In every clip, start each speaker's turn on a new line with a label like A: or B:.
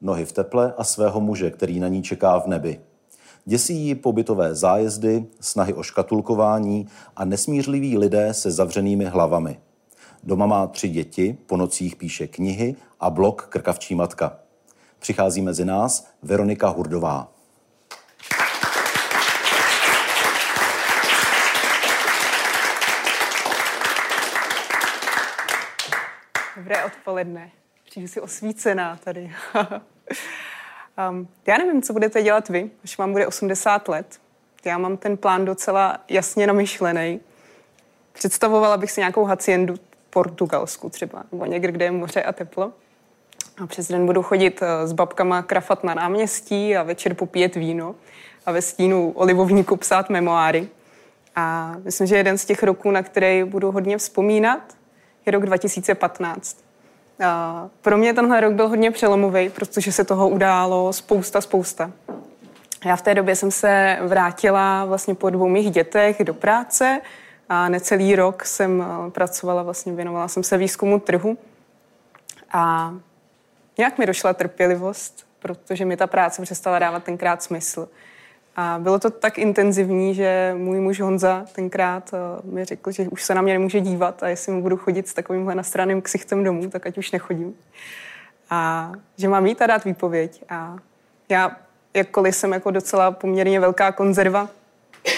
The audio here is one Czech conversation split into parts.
A: nohy v teple a svého muže, který na ní čeká v nebi. Děsí ji pobytové zájezdy, snahy o škatulkování a nesmířliví lidé se zavřenými hlavami. Doma má tři děti, po nocích píše knihy a blog Krkavčí matka. Přichází mezi nás Veronika Hurdová.
B: Dobré odpoledne. Přijdu si osvícená tady. um, já nevím, co budete dělat vy, až vám bude 80 let. Já mám ten plán docela jasně namyšlený. Představovala bych si nějakou haciendu v Portugalsku třeba, nebo někde, kde je moře a teplo. A přes den budu chodit eh, s babkama krafat na náměstí a večer popíjet víno a ve stínu olivovníku psát memoáry. A myslím, že jeden z těch roků, na který budu hodně vzpomínat, je rok 2015. Pro mě tenhle rok byl hodně přelomový, protože se toho událo spousta, spousta. Já v té době jsem se vrátila vlastně po dvou mých dětech do práce a necelý rok jsem eh, pracovala, vlastně věnovala jsem se výzkumu trhu. A nějak mi došla trpělivost, protože mi ta práce přestala dávat tenkrát smysl. A bylo to tak intenzivní, že můj muž Honza tenkrát uh, mi řekl, že už se na mě nemůže dívat a jestli mu budu chodit s takovýmhle nastranným ksichtem domů, tak ať už nechodím. A že mám jít a dát výpověď. A já, jakkoliv jsem jako docela poměrně velká konzerva,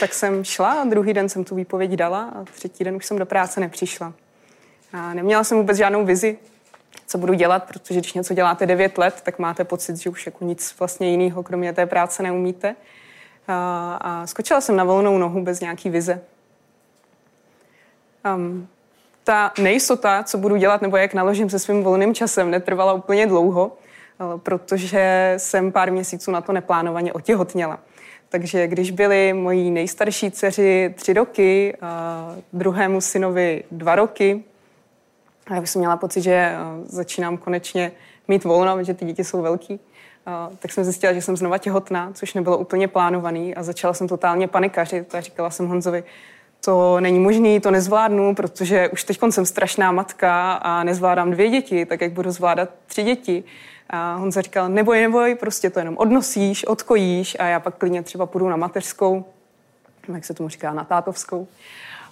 B: tak jsem šla a druhý den jsem tu výpověď dala a třetí den už jsem do práce nepřišla. A neměla jsem vůbec žádnou vizi, co budu dělat, protože když něco děláte 9 let, tak máte pocit, že už jako nic vlastně jiného, kromě té práce neumíte a, a skočila jsem na volnou nohu bez nějaký vize. Um, ta nejistota, co budu dělat nebo jak naložím se svým volným časem, netrvala úplně dlouho, protože jsem pár měsíců na to neplánovaně otěhotněla. Takže když byli moji nejstarší dceři tři roky, a druhému synovi dva roky, a já jsem měla pocit, že začínám konečně mít volno, že ty děti jsou velký, tak jsem zjistila, že jsem znova těhotná, což nebylo úplně plánovaný a začala jsem totálně panikařit a říkala jsem Honzovi, to není možný, to nezvládnu, protože už teď jsem strašná matka a nezvládám dvě děti, tak jak budu zvládat tři děti. A Honza říkal, neboj, neboj, prostě to jenom odnosíš, odkojíš a já pak klidně třeba půjdu na mateřskou, jak se tomu říká, na tátovskou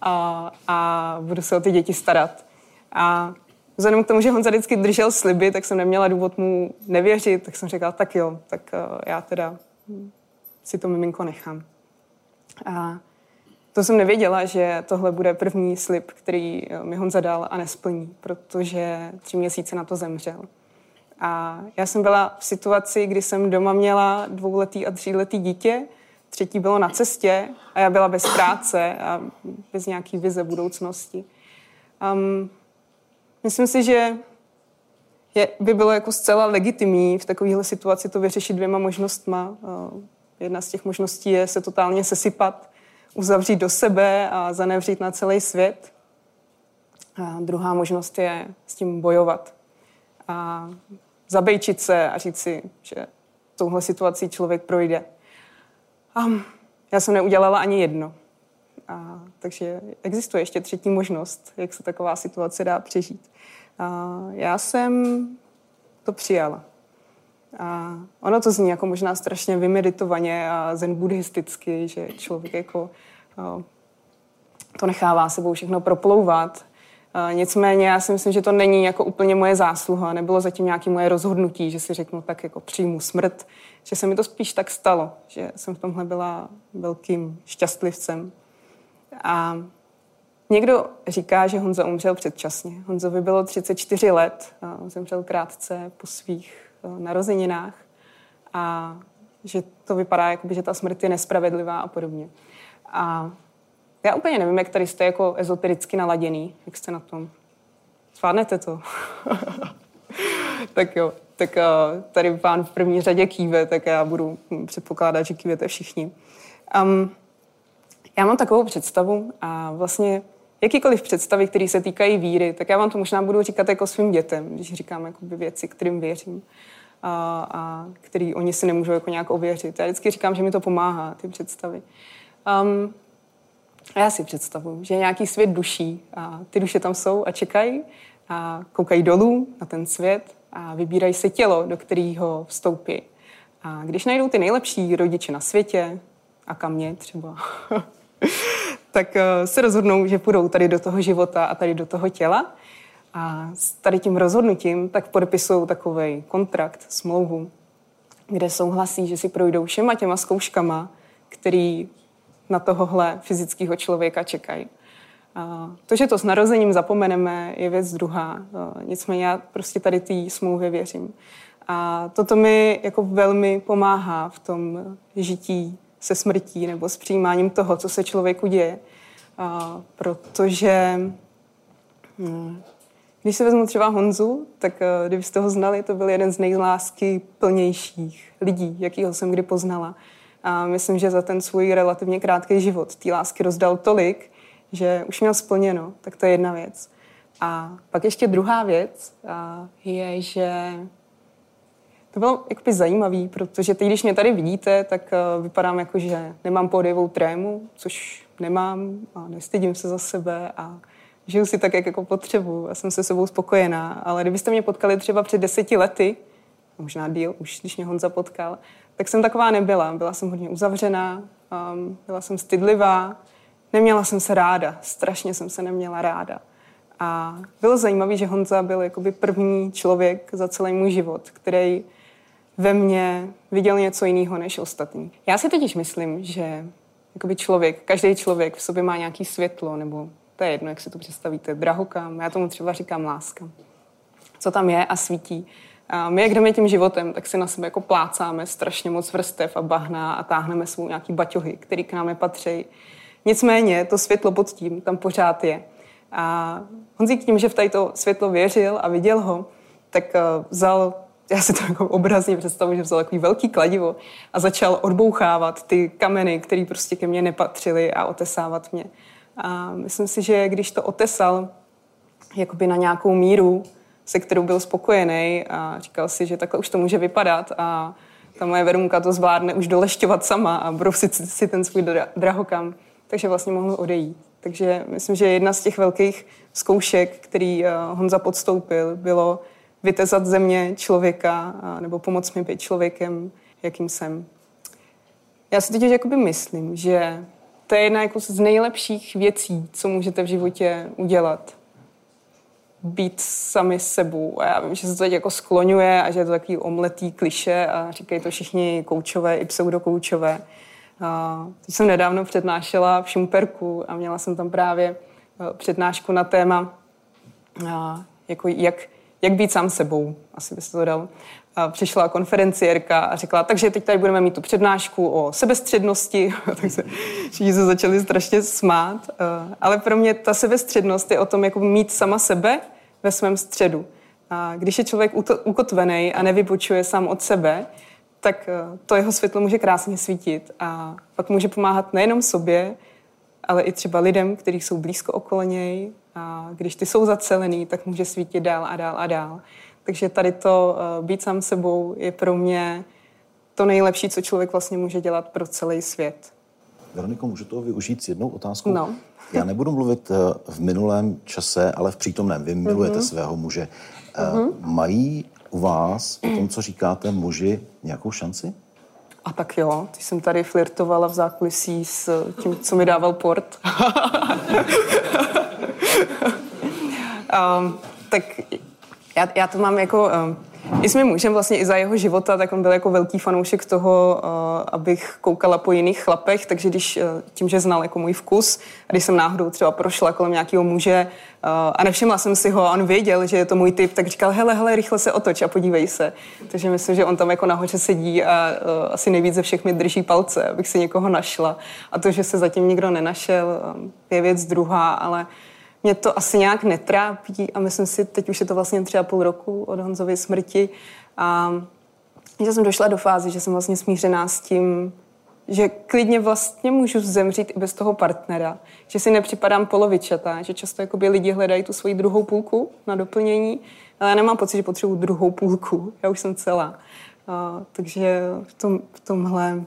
B: a, a budu se o ty děti starat. A vzhledem k tomu, že Honza vždycky držel sliby, tak jsem neměla důvod mu nevěřit, tak jsem říkala, tak jo, tak uh, já teda si to miminko nechám. A to jsem nevěděla, že tohle bude první slib, který eh, mi Honza dal a nesplní, protože tři měsíce na to zemřel. A já jsem byla v situaci, kdy jsem doma měla dvouletý a tříletý dítě, třetí bylo na cestě a já byla bez práce a bez nějaký vize budoucnosti. Um, Myslím si, že je, by bylo jako zcela legitimní v takovéhle situaci to vyřešit dvěma možnostma. Jedna z těch možností je se totálně sesypat, uzavřít do sebe a zanevřít na celý svět. A druhá možnost je s tím bojovat. A zabejčit se a říct si, že touhle situací člověk projde. A já jsem neudělala ani jedno. A, takže existuje ještě třetí možnost, jak se taková situace dá přežít. A já jsem to přijala. A ono to zní jako možná strašně vymeditovaně a zen buddhisticky, že člověk jako to nechává sebou všechno proplouvat. A nicméně já si myslím, že to není jako úplně moje zásluha, nebylo zatím nějaké moje rozhodnutí, že si řeknu tak jako přijmu smrt, že se mi to spíš tak stalo, že jsem v tomhle byla velkým šťastlivcem. A někdo říká, že Honza umřel předčasně. Honzovi bylo 34 let, zemřel krátce po svých eh, narozeninách a že to vypadá, jakoby, že ta smrt je nespravedlivá a podobně. A já úplně nevím, jak tady jste jako ezotericky naladěný, jak jste na tom. Zvládnete to? tak jo. tak tady pán v první řadě kýve, tak já budu předpokládat, že kývete všichni. Um, já mám takovou představu a vlastně jakýkoliv představy, které se týkají víry, tak já vám to možná budu říkat jako svým dětem, když říkám věci, kterým věřím a, a který oni si nemůžou jako nějak ověřit. Já vždycky říkám, že mi to pomáhá, ty představy. Um, já si představuji, že je nějaký svět duší a ty duše tam jsou a čekají a koukají dolů na ten svět a vybírají se tělo, do kterého vstoupí. A když najdou ty nejlepší rodiče na světě, a kam mě třeba, tak eh, se rozhodnou, že půjdou tady do toho života a tady do toho těla. A s tady tím rozhodnutím tak podepisují takový kontrakt, smlouvu, kde souhlasí, že si projdou všema těma zkouškama, který na tohohle fyzického člověka čekají. To, že to s narozením zapomeneme, je věc druhá. Nicméně já prostě tady té smlouvě věřím. A toto mi jako velmi pomáhá v tom žití se smrtí nebo s přijímáním toho, co se člověku děje. A protože hm, když se vezmu třeba Honzu, tak eh, kdybyste ho znali, to byl jeden z nejlásky plnějších lidí, jakýho jsem kdy poznala. A myslím, že za ten svůj relativně krátký život té lásky rozdal tolik, že už měl splněno. Tak to je jedna věc. A pak ještě druhá věc je, že to bylo jakoby zajímavé, protože teď, když mě tady vidíte, tak uh, vypadám jako, že nemám podjevou trému, což nemám a nestydím se za sebe a žiju si tak, jak jako potřebuju a jsem se sebou spokojená. Ale kdybyste mě potkali třeba před deseti lety, možná díl, už když mě Honza potkal, tak jsem taková nebyla. Byla jsem hodně uzavřená, um, byla jsem stydlivá, neměla jsem se ráda, strašně jsem se neměla ráda. A bylo zajímavé, že Honza byl jakoby první člověk za celý můj život, který ve mně viděl něco jiného než ostatní. Já si totiž myslím, že jakoby člověk, každý člověk v sobě má nějaký světlo, nebo to je jedno, jak si to představíte, drahokam, já tomu třeba říkám láska. Co tam je a svítí. A my, jak jdeme tím životem, tak si na sebe jako plácáme strašně moc vrstev a bahna a táhneme svou nějaký baťohy, který k nám nepatří. Nicméně to světlo pod tím tam pořád je. A Honzík tím, že v to světlo věřil a viděl ho, tak eh, vzal já si to jako obrazně představuji, že vzal takový velký kladivo a začal odbouchávat ty kameny, které prostě ke mně nepatřily a otesávat mě. A myslím si, že když to otesal jakoby na nějakou míru, se kterou byl spokojený a říkal si, že takhle už to může vypadat a ta moje Verunka to zvládne už dolešťovat sama a brousit si ten svůj drahokam, takže vlastně mohl odejít. Takže myslím, že jedna z těch velkých zkoušek, který eh, Honza podstoupil, bylo vytezat země člověka nebo pomoct mi být člověkem, jakým jsem. Já si totiž jakoby myslím, že to je jedna jako z nejlepších věcí, co můžete v životě udělat. Být sami sebou. A já vím, že se to teď jako skloňuje a že je to takový omletý kliše a říkají to všichni koučové i pseudokoučové. teď jsem nedávno přednášela v Šumperku a měla jsem tam právě e, přednášku na téma, jako jak jak být sám sebou, asi byste to dal. A přišla konferenciérka a řekla, takže teď tady budeme mít tu přednášku o sebestřednosti, tak se všichni se začali strašně smát. Ale pro mě ta sebestřednost je o tom, jako mít sama sebe ve svém středu. A když je člověk ukotvený a nevypočuje sám od sebe, tak to jeho světlo může krásně svítit a pak může pomáhat nejenom sobě, ale i třeba lidem, kteří jsou blízko okolo něj a když ty jsou zacelený, tak může svítit dál a dál a dál. Takže tady to uh, být sám sebou je pro mě to nejlepší, co člověk vlastně může dělat pro celý svět.
A: Veroniko, můžu toho využít s jednou otázkou?
B: No.
A: Já nebudu mluvit eh, v minulém čase, ale v přítomném. Vy milujete mm-hmm. svého muže. Mm-hmm. Mají u vás, po tom, co říkáte, muži nějakou šanci?
B: A tak jo, ty jsem tady flirtovala v zákulisí s tím, co mi dával port. um, tak já, já to mám jako... Um, i s mým mužem vlastně i za jeho života, tak on byl jako velký fanoušek toho, uh, abych koukala po jiných chlapech, takže když uh, tím, že znal jako můj vkus, a když jsem náhodou třeba prošla kolem nějakého muže uh, a nevšimla jsem si ho a on věděl, že je to můj typ, tak říkal, hele, hele, rychle se otoč a podívej se. Takže myslím, že on tam jako nahoře sedí a asi nejvíc ze všech mi drží palce, abych si někoho našla. A to, že se zatím nikdo nenašel, um, je věc druhá, ale mě to asi nějak netrápí a myslím si, teď už je to vlastně třeba půl roku od Honzovy smrti, A že jsem došla do fázy, že jsem vlastně smířená s tím, že klidně vlastně můžu zemřít i bez toho partnera, že si nepřipadám polovičatá, že často jakoby lidi hledají tu svoji druhou půlku na doplnění, ale já nemám pocit, že potřebuji druhou půlku, já už jsem celá. A, takže v, tom, v tomhle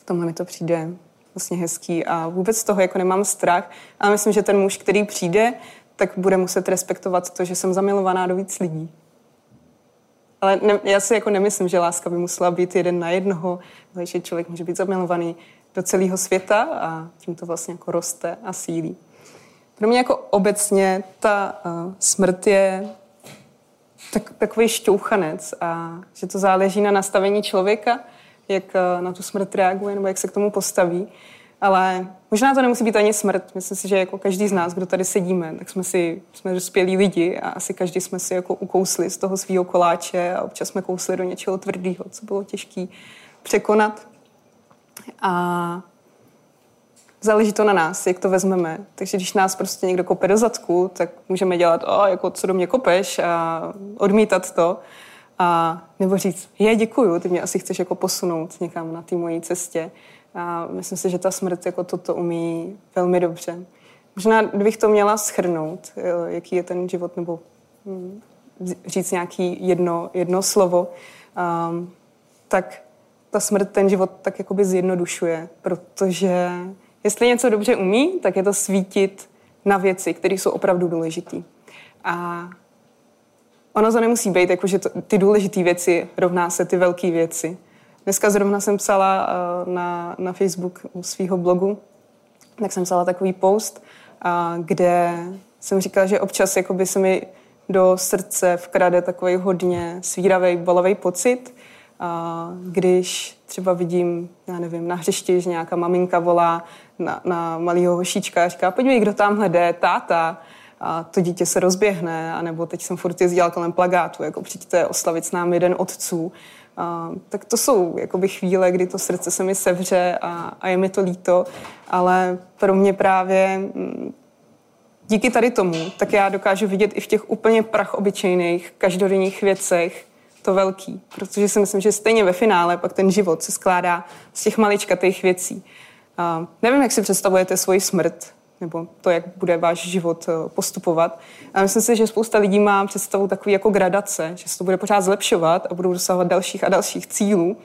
B: v tomhle mi to přijde vlastně hezký a vůbec z toho jako nemám strach. A myslím, že ten muž, který přijde, tak bude muset respektovat to, že jsem zamilovaná do víc lidí. Ale ne, já si jako nemyslím, že láska by musela být jeden na jednoho, ale že člověk může být zamilovaný do celého světa a tím to vlastně jako roste a sílí. Pro mě jako obecně ta uh, smrt je tak, takový šťouchanec a že to záleží na nastavení člověka, jak uh, na tu smrt reaguje nebo jak se k tomu postaví. Ale možná to nemusí být ani smrt. Myslím si, že jako každý z nás, kdo tady sedíme, tak jsme si jsme dospělí lidi a asi každý jsme si jako ukousli z toho svého koláče a občas jsme kousli do něčeho tvrdého, co bylo těžké překonat. A záleží to na nás, jak to vezmeme. Takže když nás prostě někdo kope do zadku, tak můžeme dělat, o, jako co do mě kopeš a odmítat to. A nebo říct, je, děkuju, ty mě asi chceš jako posunout někam na té mojí cestě. A myslím si, že ta smrt jako toto umí velmi dobře. Možná, kdybych to měla schrnout, jaký je ten život, nebo hm, říct nějaký jedno, jedno slovo, um, tak ta smrt ten život tak jakoby zjednodušuje, protože jestli něco dobře umí, tak je to svítit na věci, které jsou opravdu důležité. A ono to nemusí být, jako, že to, ty důležité věci rovná se ty velké věci. Dneska zrovna jsem psala uh, na, na Facebook svého blogu, tak jsem psala takový post, uh, kde jsem říkala, že občas jakoby se mi do srdce vkrade takový hodně svíravý, bolavý pocit, uh, když třeba vidím, já nevím, na hřišti, že nějaká maminka volá na, na malého hošíčka a říká, podívej, kdo tamhle jde, táta, a to dítě se rozběhne, anebo teď jsem furt jezdila kolem plagátu, jako přijďte oslavit s námi jeden otců. A, tak to jsou jakoby chvíle, kdy to srdce se mi sevře a, a je mi to líto, ale pro mě právě mm, díky tady tomu, tak já dokážu vidět i v těch úplně prach obyčejných, každodenních věcech to velký, protože si myslím, že stejně ve finále pak ten život se skládá z těch maličkatých věcí. A nevím, jak si představujete svoji smrt, nebo to, jak bude váš život eh, postupovat. A myslím si, že spousta lidí má představu takový jako gradace, že se to bude pořád zlepšovat a budou dosahovat dalších a dalších cílů.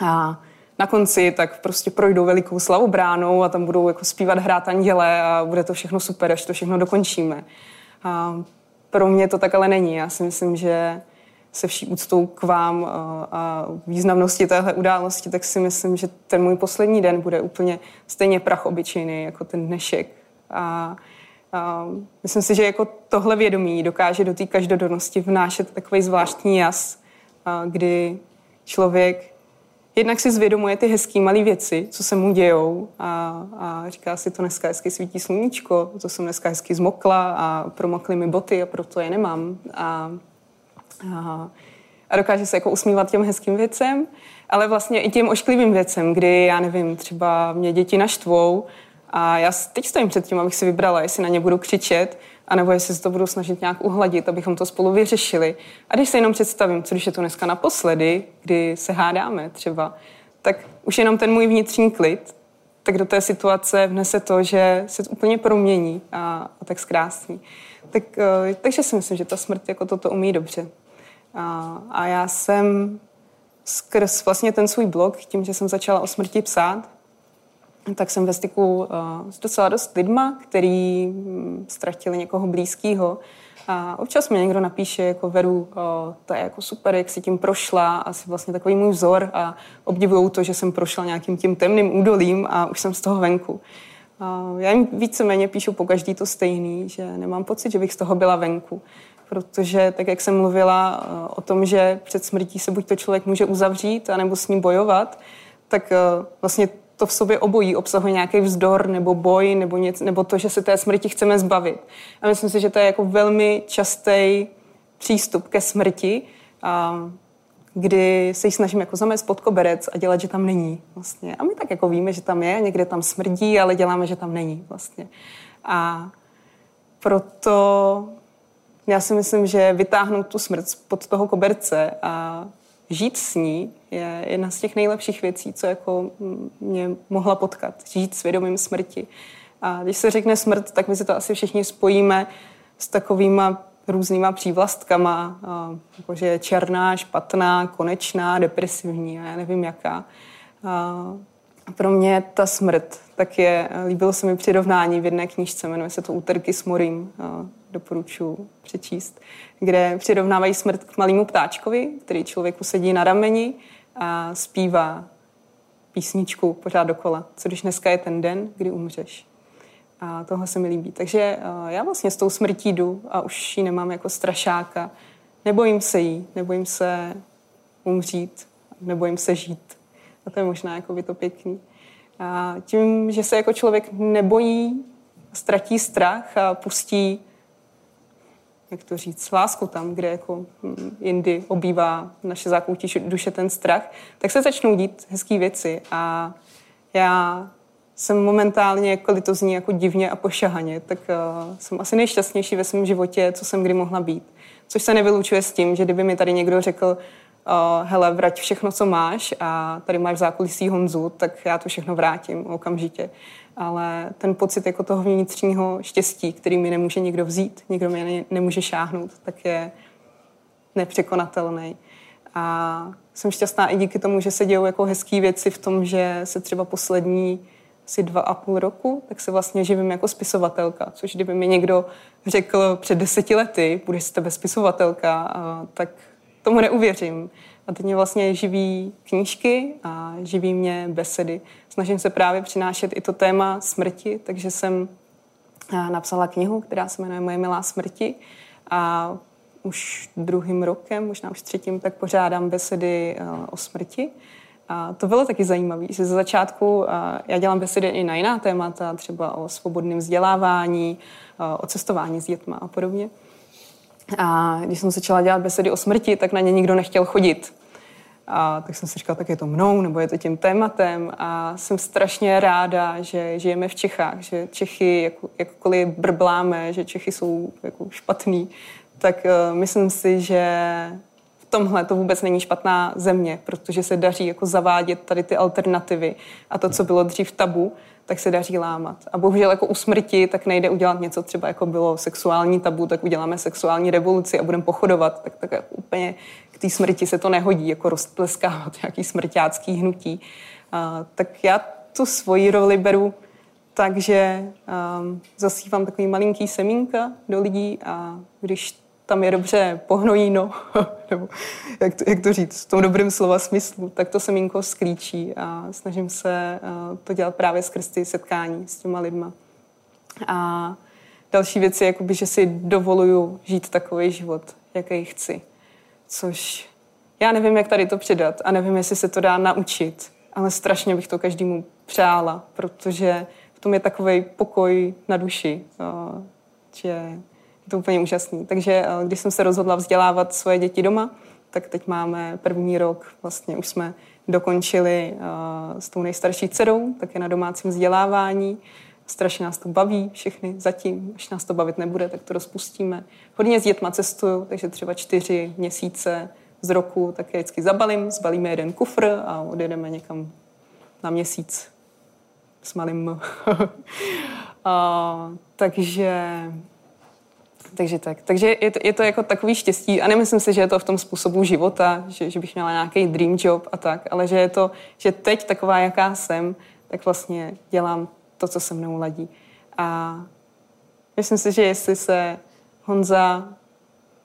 B: A na konci tak prostě projdou velikou slavu bránou a tam budou jako zpívat, hrát anděle a bude to všechno super, až to všechno dokončíme. A pro mě to tak ale není. Já si myslím, že se vší úctou k vám a významnosti téhle události, tak si myslím, že ten můj poslední den bude úplně stejně prach obyčejný jako ten dnešek. A, a myslím si, že jako tohle vědomí dokáže do té každodennosti vnášet takový zvláštní jas, a kdy člověk jednak si zvědomuje ty hezké malé věci, co se mu dějou a, a říká si, to dneska hezky svítí sluníčko, to jsem dneska hezky zmokla a promokly mi boty a proto je nemám. A a dokáže se jako usmívat těm hezkým věcem, ale vlastně i těm ošklivým věcem, kdy, já nevím, třeba mě děti naštvou a já teď stojím před tím, abych si vybrala, jestli na ně budu křičet, anebo jestli se to budu snažit nějak uhladit, abychom to spolu vyřešili. A když se jenom představím, co když je to dneska naposledy, kdy se hádáme třeba, tak už jenom ten můj vnitřní klid, tak do té situace vnese to, že se to úplně promění a, a tak zkrásní. Tak, uh, takže si myslím, že ta smrt jako toto umí dobře. A, a já jsem skrz vlastně ten svůj blog, tím, že jsem začala o smrti psát, tak jsem ve styku uh, s docela dost lidma, který um, ztratili někoho blízkého. A občas mi někdo napíše, jako Veru, uh, to je jako super, jak si tím prošla, asi vlastně takový můj vzor a obdivují to, že jsem prošla nějakým tím temným údolím a už jsem z toho venku. Uh, já jim víceméně píšu po každý to stejný, že nemám pocit, že bych z toho byla venku protože tak, jak jsem mluvila eh, o tom, že před smrtí se buď to člověk může uzavřít, anebo s ním bojovat, tak eh, vlastně to v sobě obojí obsahuje nějaký vzdor nebo boj nebo, něco, nebo to, že se té smrti chceme zbavit. A myslím si, že to je jako velmi častý přístup ke smrti, a kdy se ji snažíme jako zamést pod koberec a dělat, že tam není vlastně. A my tak jako víme, že tam je, někde tam smrdí, ale děláme, že tam není vlastně. A proto já si myslím, že vytáhnout tu smrt pod toho koberce a žít s ní je jedna z těch nejlepších věcí, co jako mě mohla potkat. Žít svědomím smrti. A když se řekne smrt, tak my si to asi všichni spojíme s takovýma různýma přívlastkama, jako že je černá, špatná, konečná, depresivní a já nevím jaká. A pro mě ta smrt, tak je, líbilo se mi přirovnání v jedné knížce, jmenuje se to Úterky s morím, doporučuji přečíst, kde přirovnávají smrt k malému ptáčkovi, který člověku sedí na rameni a zpívá písničku pořád dokola. Co když dneska je ten den, kdy umřeš? A tohle se mi líbí. Takže já vlastně s tou smrtí jdu a už ji nemám jako strašáka. Nebojím se jí, nebojím se umřít, nebojím se žít. A to je možná jako by to pěkný. A tím, že se jako člověk nebojí, ztratí strach a pustí, jak to říct, lásku tam, kde jako hm, jindy obývá naše zákoutí duše ten strach, tak se začnou dít hezké věci. A já jsem momentálně, jakkoliv to zní jako divně a pošahaně, tak uh, jsem asi nejšťastnější ve svém životě, co jsem kdy mohla být. Což se nevylučuje s tím, že kdyby mi tady někdo řekl, uh, hele, vrať všechno, co máš a tady máš zákulisí Honzu, tak já to všechno vrátím okamžitě. Ale ten pocit jako toho vnitřního štěstí, který mi nemůže nikdo vzít, nikdo mi nemůže šáhnout, tak je nepřekonatelný. A jsem šťastná i díky tomu, že se dějou jako hezké věci v tom, že se třeba poslední asi dva a půl roku, tak se vlastně živím jako spisovatelka, což kdyby mi někdo řekl před deseti lety, budeš z tebe spisovatelka, tak tomu neuvěřím. A teď mě vlastně živí knížky a živí mě besedy. Snažím se právě přinášet i to téma smrti, takže jsem napsala knihu, která se jmenuje Moje milá smrti a už druhým rokem, možná už třetím, tak pořádám besedy o smrti. A to bylo taky zajímavé, že ze začátku já dělám besedy i na jiná témata, třeba o svobodném vzdělávání, o cestování s dětma a podobně. A když jsem začala dělat besedy o smrti, tak na ně nikdo nechtěl chodit. A tak jsem si říkala, tak je to mnou, nebo je to tím tématem. A jsem strašně ráda, že žijeme v Čechách, že Čechy, jak, jakkoliv brbláme, že Čechy jsou jako špatný, tak uh, myslím si, že tomhle to vůbec není špatná země, protože se daří jako zavádět tady ty alternativy a to, co bylo dřív tabu, tak se daří lámat. A bohužel jako u smrti tak nejde udělat něco, třeba jako bylo sexuální tabu, tak uděláme sexuální revoluci a budeme pochodovat, tak, tak úplně k té smrti se to nehodí, jako roztleskávat nějaký smrťácký hnutí. A, tak já tu svoji roli beru takže um, zasívám takový malinký semínka do lidí a když tam je dobře pohnojíno, nebo jak to, jak to říct, v tom dobrém slova smyslu, tak to semínko sklíčí a snažím se uh, to dělat právě skrz ty setkání s těma lidma. A další věc je, jakoby, že si dovoluju žít takový život, jaký chci. Což já nevím, jak tady to předat a nevím, jestli se to dá naučit, ale strašně bych to každému přála, protože v tom je takový pokoj na duši, uh, že to úplně úžasný. Takže eh, když jsem se rozhodla vzdělávat svoje děti doma, tak teď máme první rok, vlastně už jsme dokončili uh, s tou nejstarší dcerou, tak je na domácím vzdělávání. Strašně nás to baví všechny zatím. Až nás to bavit nebude, tak to rozpustíme. Hodně s dětma cestuju, takže třeba čtyři měsíce z roku, tak je vždycky zabalím, zbalíme jeden kufr a odjedeme někam na měsíc s malým. uh, takže takže tak. Takže je to, je to jako takový štěstí a nemyslím si, že je to v tom způsobu života, že, že bych měla nějaký dream job a tak, ale že je to, že teď taková, jaká jsem, tak vlastně dělám to, co se mnou ladí. A myslím si, že jestli se Honza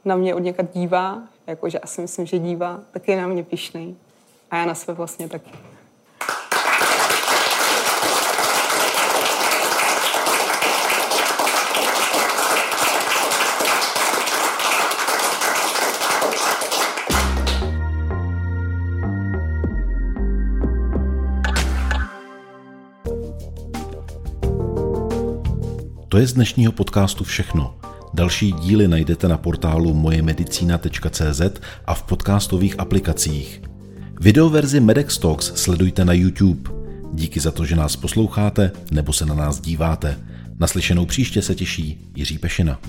B: na mě od někat dívá, jakože asi myslím, že dívá, tak je na mě pišnej. A já na sebe vlastně taky.
C: To je z dnešního podcastu všechno. Další díly najdete na portálu mojemedicina.cz a v podcastových aplikacích. Videoverzi Medex Talks sledujte na YouTube. Díky za to, že nás posloucháte nebo se na nás díváte. Naslyšenou příště se těší Jiří Pešina.